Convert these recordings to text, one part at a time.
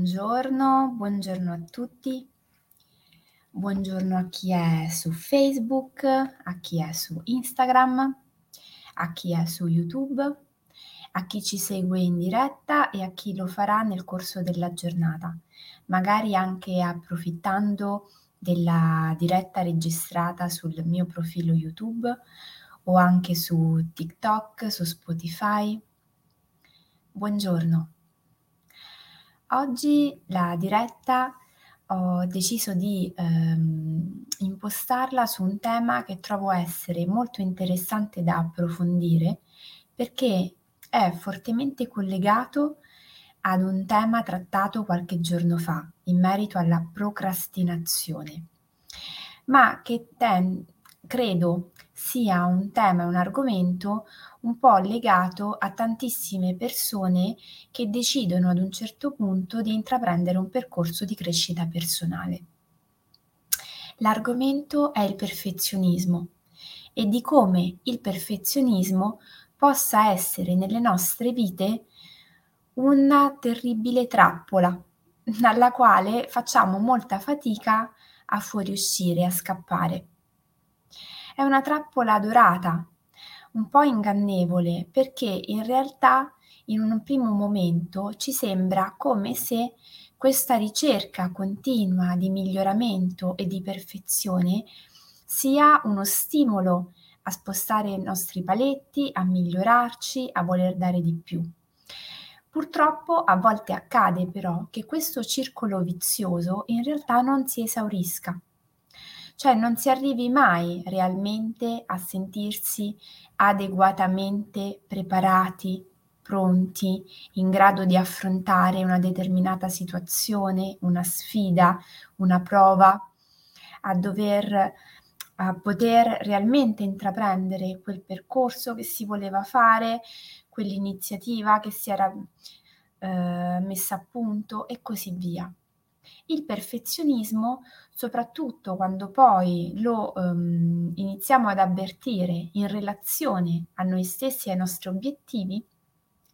Buongiorno, buongiorno a tutti. Buongiorno a chi è su Facebook, a chi è su Instagram, a chi è su YouTube, a chi ci segue in diretta e a chi lo farà nel corso della giornata, magari anche approfittando della diretta registrata sul mio profilo YouTube o anche su TikTok, su Spotify. Buongiorno. Oggi la diretta ho deciso di ehm, impostarla su un tema che trovo essere molto interessante da approfondire perché è fortemente collegato ad un tema trattato qualche giorno fa in merito alla procrastinazione, ma che ten- credo sia un tema, un argomento un po' legato a tantissime persone che decidono ad un certo punto di intraprendere un percorso di crescita personale. L'argomento è il perfezionismo e di come il perfezionismo possa essere nelle nostre vite una terribile trappola dalla quale facciamo molta fatica a fuoriuscire, a scappare. È una trappola dorata un po' ingannevole perché in realtà in un primo momento ci sembra come se questa ricerca continua di miglioramento e di perfezione sia uno stimolo a spostare i nostri paletti, a migliorarci, a voler dare di più. Purtroppo a volte accade però che questo circolo vizioso in realtà non si esaurisca cioè non si arrivi mai realmente a sentirsi adeguatamente preparati, pronti, in grado di affrontare una determinata situazione, una sfida, una prova, a dover a poter realmente intraprendere quel percorso che si voleva fare, quell'iniziativa che si era eh, messa a punto e così via. Il perfezionismo, soprattutto quando poi lo um, iniziamo ad avvertire in relazione a noi stessi e ai nostri obiettivi,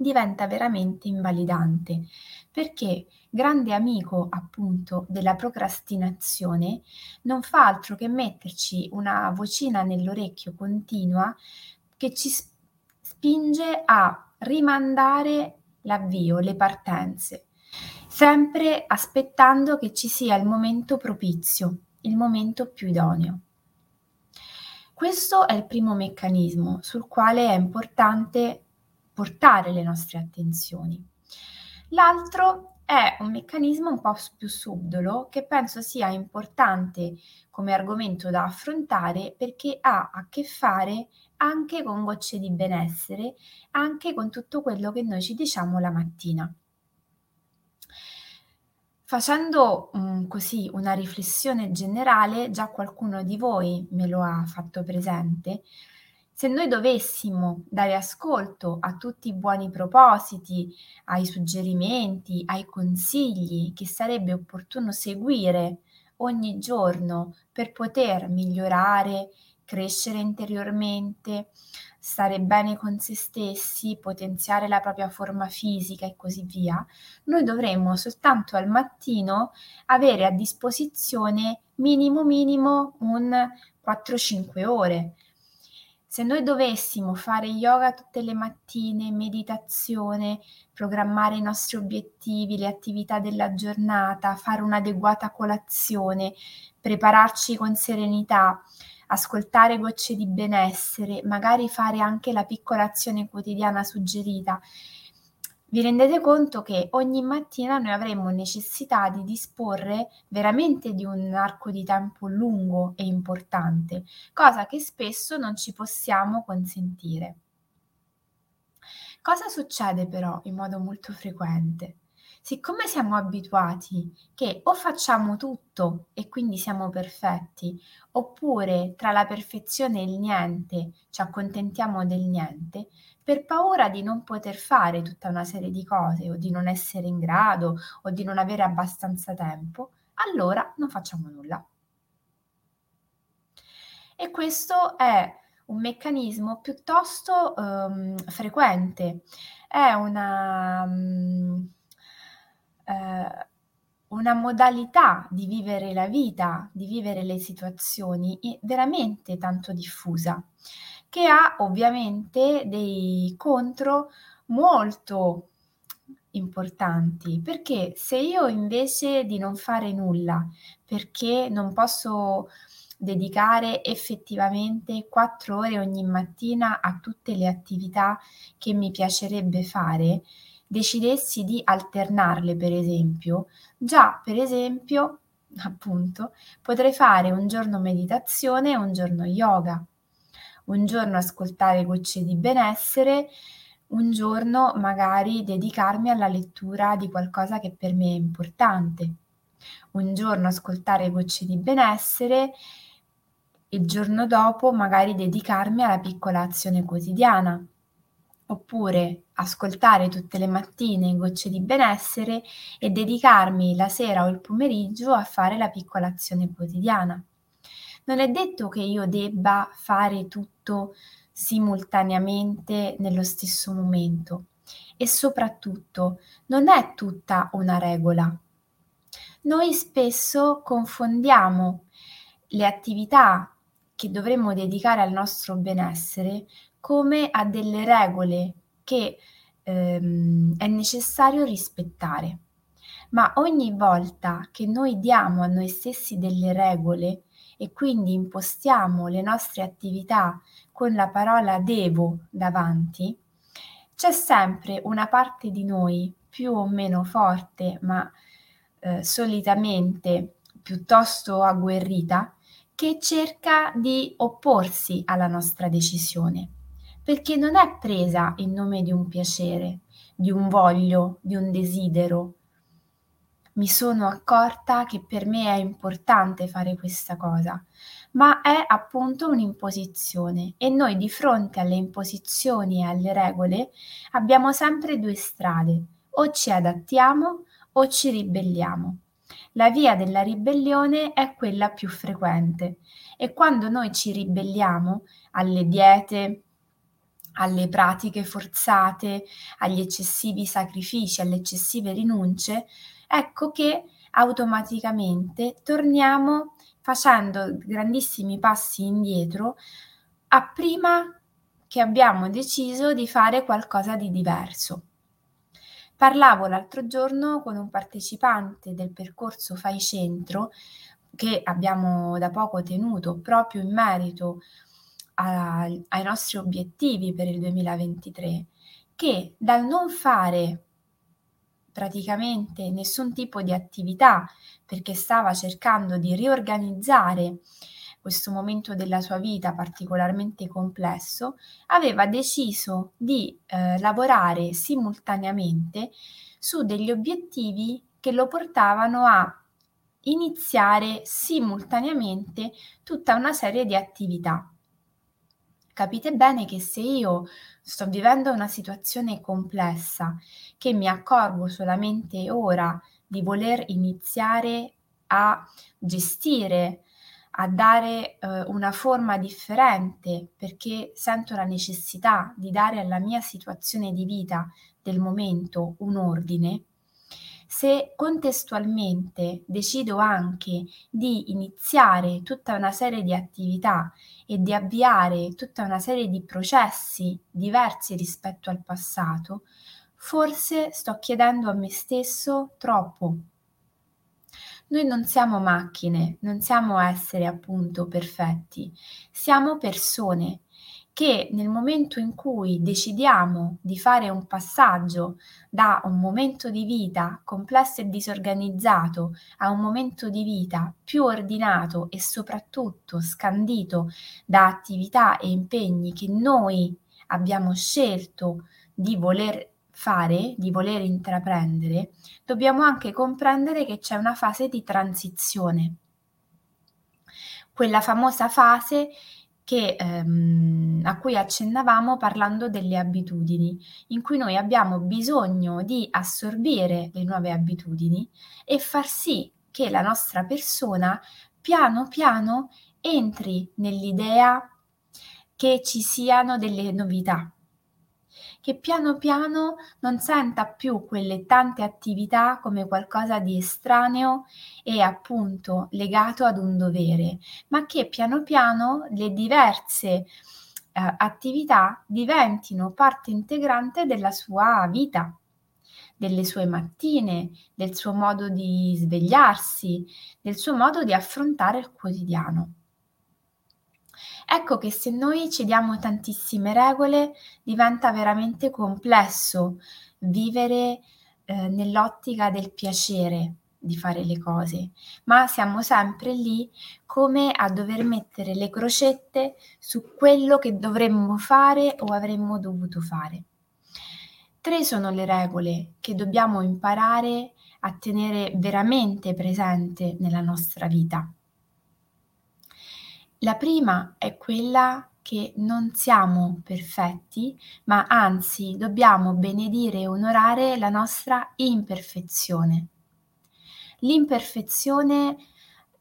diventa veramente invalidante, perché grande amico appunto della procrastinazione non fa altro che metterci una vocina nell'orecchio continua che ci spinge a rimandare l'avvio, le partenze sempre aspettando che ci sia il momento propizio, il momento più idoneo. Questo è il primo meccanismo sul quale è importante portare le nostre attenzioni. L'altro è un meccanismo un po' più subdolo che penso sia importante come argomento da affrontare perché ha a che fare anche con gocce di benessere, anche con tutto quello che noi ci diciamo la mattina. Facendo, mhmm, così una riflessione generale, già qualcuno di voi me lo ha fatto presente, se noi dovessimo dare ascolto a tutti i buoni propositi, ai suggerimenti, ai consigli che sarebbe opportuno seguire ogni giorno per poter migliorare, crescere interiormente, stare bene con se stessi, potenziare la propria forma fisica e così via, noi dovremmo soltanto al mattino avere a disposizione minimo minimo un 4-5 ore. Se noi dovessimo fare yoga tutte le mattine, meditazione, programmare i nostri obiettivi, le attività della giornata, fare un'adeguata colazione, prepararci con serenità, ascoltare gocce di benessere, magari fare anche la piccola azione quotidiana suggerita, vi rendete conto che ogni mattina noi avremmo necessità di disporre veramente di un arco di tempo lungo e importante, cosa che spesso non ci possiamo consentire. Cosa succede però in modo molto frequente? Siccome siamo abituati che o facciamo tutto e quindi siamo perfetti, oppure tra la perfezione e il niente ci accontentiamo del niente, per paura di non poter fare tutta una serie di cose o di non essere in grado o di non avere abbastanza tempo, allora non facciamo nulla. E questo è un meccanismo piuttosto um, frequente, è una... Um, eh, una modalità di vivere la vita, di vivere le situazioni veramente tanto diffusa, che ha ovviamente dei contro molto importanti, perché se io invece di non fare nulla, perché non posso dedicare effettivamente quattro ore ogni mattina a tutte le attività che mi piacerebbe fare, decidessi di alternarle, per esempio, già per esempio, appunto, potrei fare un giorno meditazione e un giorno yoga, un giorno ascoltare gocce di benessere, un giorno magari dedicarmi alla lettura di qualcosa che per me è importante, un giorno ascoltare gocce di benessere, il giorno dopo magari dedicarmi alla piccola azione quotidiana, oppure ascoltare tutte le mattine gocce di benessere e dedicarmi la sera o il pomeriggio a fare la piccola azione quotidiana. Non è detto che io debba fare tutto simultaneamente nello stesso momento e soprattutto non è tutta una regola. Noi spesso confondiamo le attività che dovremmo dedicare al nostro benessere come a delle regole che ehm, è necessario rispettare. Ma ogni volta che noi diamo a noi stessi delle regole e quindi impostiamo le nostre attività con la parola devo davanti, c'è sempre una parte di noi più o meno forte, ma eh, solitamente piuttosto agguerrita, che cerca di opporsi alla nostra decisione, perché non è presa in nome di un piacere, di un voglio, di un desidero, mi sono accorta che per me è importante fare questa cosa, ma è appunto un'imposizione e noi di fronte alle imposizioni e alle regole abbiamo sempre due strade, o ci adattiamo o ci ribelliamo. La via della ribellione è quella più frequente e quando noi ci ribelliamo alle diete, alle pratiche forzate, agli eccessivi sacrifici, alle eccessive rinunce, ecco che automaticamente torniamo facendo grandissimi passi indietro a prima che abbiamo deciso di fare qualcosa di diverso. Parlavo l'altro giorno con un partecipante del percorso Fai Centro che abbiamo da poco tenuto proprio in merito a, ai nostri obiettivi per il 2023, che dal non fare praticamente nessun tipo di attività perché stava cercando di riorganizzare questo momento della sua vita particolarmente complesso, aveva deciso di eh, lavorare simultaneamente su degli obiettivi che lo portavano a iniziare simultaneamente tutta una serie di attività. Capite bene che se io sto vivendo una situazione complessa che mi accorgo solamente ora di voler iniziare a gestire, a dare eh, una forma differente perché sento la necessità di dare alla mia situazione di vita del momento un ordine, se contestualmente decido anche di iniziare tutta una serie di attività e di avviare tutta una serie di processi diversi rispetto al passato, forse sto chiedendo a me stesso troppo. Noi non siamo macchine, non siamo esseri appunto perfetti, siamo persone che nel momento in cui decidiamo di fare un passaggio da un momento di vita complesso e disorganizzato a un momento di vita più ordinato e soprattutto scandito da attività e impegni che noi abbiamo scelto di voler fare, di voler intraprendere, dobbiamo anche comprendere che c'è una fase di transizione. Quella famosa fase che, ehm, a cui accennavamo parlando delle abitudini, in cui noi abbiamo bisogno di assorbire le nuove abitudini e far sì che la nostra persona piano piano entri nell'idea che ci siano delle novità, che piano piano non senta più quelle tante attività come qualcosa di estraneo e appunto legato ad un dovere, ma che piano piano le diverse eh, attività diventino parte integrante della sua vita, delle sue mattine, del suo modo di svegliarsi, del suo modo di affrontare il quotidiano. Ecco che se noi ci diamo tantissime regole diventa veramente complesso vivere eh, nell'ottica del piacere di fare le cose, ma siamo sempre lì come a dover mettere le crocette su quello che dovremmo fare o avremmo dovuto fare. Tre sono le regole che dobbiamo imparare a tenere veramente presente nella nostra vita. La prima è quella che non siamo perfetti, ma anzi dobbiamo benedire e onorare la nostra imperfezione. L'imperfezione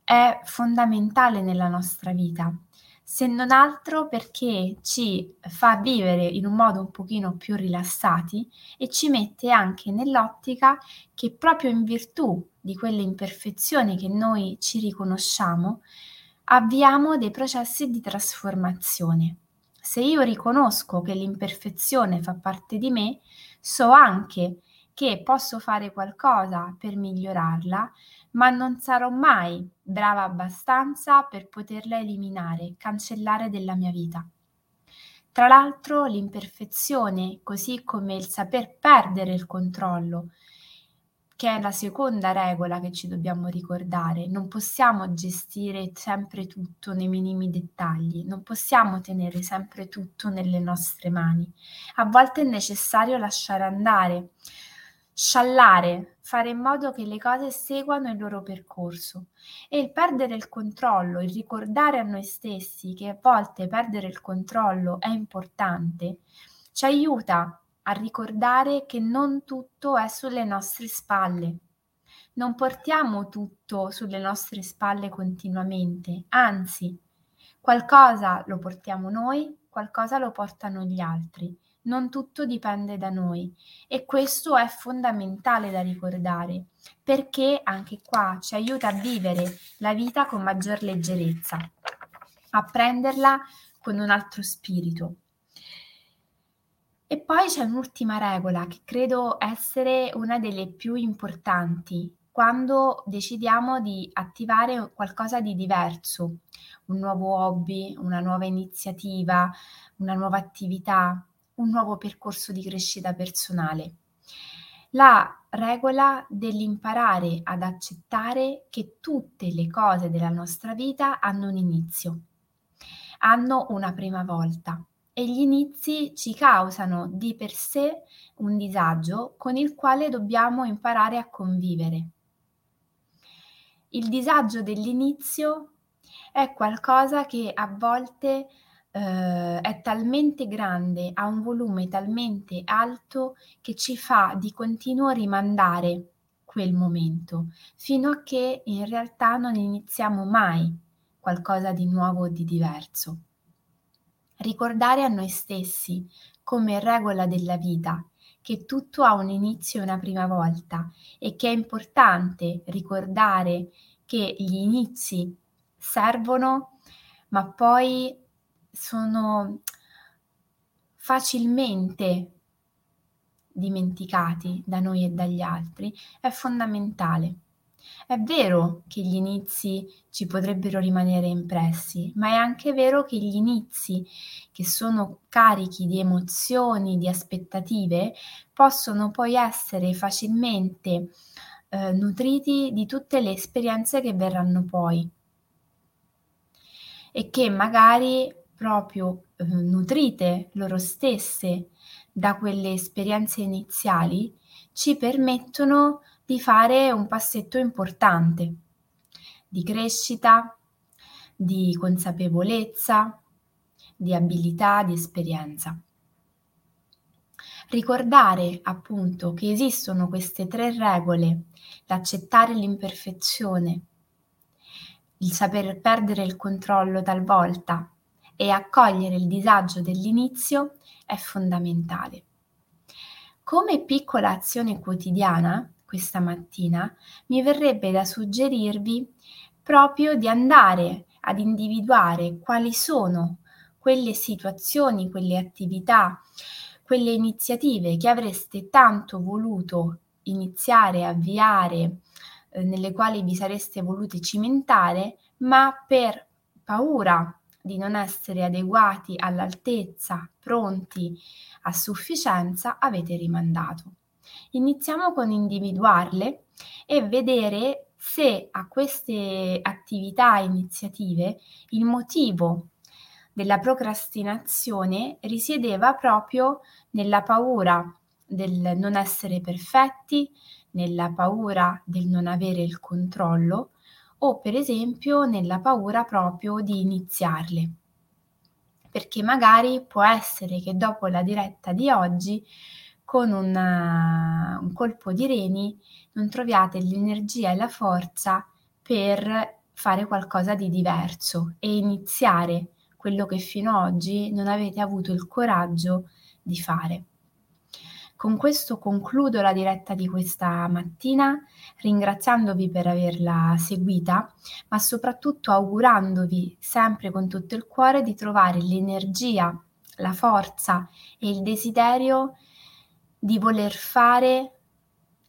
è fondamentale nella nostra vita, se non altro perché ci fa vivere in un modo un pochino più rilassati e ci mette anche nell'ottica che proprio in virtù di quelle imperfezioni che noi ci riconosciamo, avviamo dei processi di trasformazione. Se io riconosco che l'imperfezione fa parte di me, so anche che posso fare qualcosa per migliorarla, ma non sarò mai brava abbastanza per poterla eliminare, cancellare della mia vita. Tra l'altro l'imperfezione, così come il saper perdere il controllo, che è la seconda regola che ci dobbiamo ricordare. Non possiamo gestire sempre tutto nei minimi dettagli, non possiamo tenere sempre tutto nelle nostre mani. A volte è necessario lasciare andare, sciallare, fare in modo che le cose seguano il loro percorso. E il perdere il controllo, il ricordare a noi stessi che a volte perdere il controllo è importante, ci aiuta a ricordare che non tutto è sulle nostre spalle. Non portiamo tutto sulle nostre spalle continuamente, anzi, qualcosa lo portiamo noi, qualcosa lo portano gli altri. Non tutto dipende da noi e questo è fondamentale da ricordare perché anche qua ci aiuta a vivere la vita con maggior leggerezza, a prenderla con un altro spirito. E poi c'è un'ultima regola che credo essere una delle più importanti quando decidiamo di attivare qualcosa di diverso, un nuovo hobby, una nuova iniziativa, una nuova attività, un nuovo percorso di crescita personale. La regola dell'imparare ad accettare che tutte le cose della nostra vita hanno un inizio, hanno una prima volta e gli inizi ci causano di per sé un disagio con il quale dobbiamo imparare a convivere. Il disagio dell'inizio è qualcosa che a volte eh, è talmente grande, ha un volume talmente alto che ci fa di continuo rimandare quel momento, fino a che in realtà non iniziamo mai qualcosa di nuovo o di diverso ricordare a noi stessi, come regola della vita, che tutto ha un inizio una prima volta e che è importante ricordare che gli inizi servono, ma poi sono facilmente dimenticati da noi e dagli altri, è fondamentale. È vero che gli inizi ci potrebbero rimanere impressi, ma è anche vero che gli inizi, che sono carichi di emozioni, di aspettative, possono poi essere facilmente eh, nutriti di tutte le esperienze che verranno poi. E che magari proprio eh, nutrite loro stesse da quelle esperienze iniziali ci permettono di fare un passetto importante di crescita, di consapevolezza, di abilità, di esperienza. Ricordare appunto che esistono queste tre regole, l'accettare l'imperfezione, il saper perdere il controllo talvolta, e accogliere il disagio dell'inizio è fondamentale. Come piccola azione quotidiana, questa mattina, mi verrebbe da suggerirvi proprio di andare ad individuare quali sono quelle situazioni, quelle attività, quelle iniziative che avreste tanto voluto iniziare, avviare, eh, nelle quali vi sareste voluti cimentare, ma per paura di non essere adeguati all'altezza, pronti a sufficienza, avete rimandato. Iniziamo con individuarle e vedere se a queste attività, iniziative, il motivo della procrastinazione risiedeva proprio nella paura del non essere perfetti, nella paura del non avere il controllo o per esempio nella paura proprio di iniziarle. Perché magari può essere che dopo la diretta di oggi con una, un colpo di reni non troviate l'energia e la forza per fare qualcosa di diverso e iniziare quello che fino ad oggi non avete avuto il coraggio di fare. Con questo concludo la diretta di questa mattina, ringraziandovi per averla seguita, ma soprattutto augurandovi sempre con tutto il cuore di trovare l'energia, la forza e il desiderio di voler fare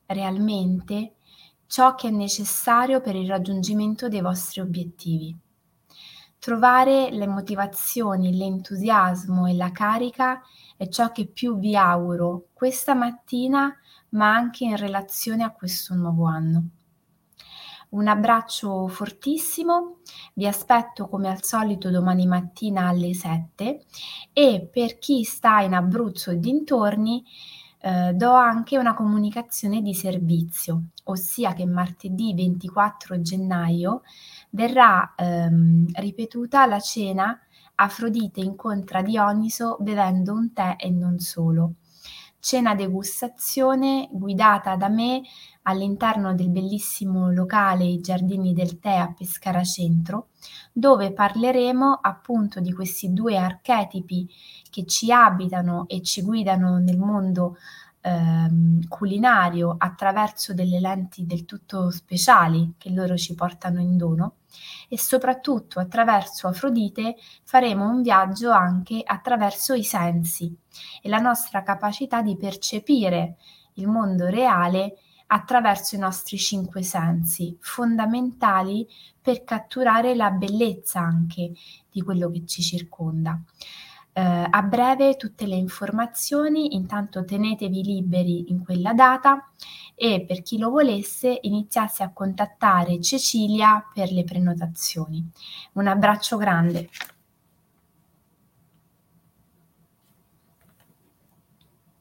realmente ciò che è necessario per il raggiungimento dei vostri obiettivi. Trovare le motivazioni, l'entusiasmo e la carica è ciò che più vi auguro questa mattina, ma anche in relazione a questo nuovo anno. Un abbraccio fortissimo, vi aspetto come al solito domani mattina alle 7 e per chi sta in Abruzzo e dintorni eh, do anche una comunicazione di servizio, ossia che martedì 24 gennaio verrà ehm, ripetuta la cena Afrodite incontra Dioniso bevendo un tè e non solo. Cena degustazione guidata da me all'interno del bellissimo locale I Giardini del Tè a Pescara Centro, dove parleremo appunto di questi due archetipi che ci abitano e ci guidano nel mondo ehm, culinario attraverso delle lenti del tutto speciali che loro ci portano in dono e soprattutto attraverso Afrodite faremo un viaggio anche attraverso i sensi e la nostra capacità di percepire il mondo reale attraverso i nostri cinque sensi, fondamentali per catturare la bellezza anche di quello che ci circonda. Eh, a breve tutte le informazioni, intanto tenetevi liberi in quella data e per chi lo volesse iniziasse a contattare Cecilia per le prenotazioni. Un abbraccio grande.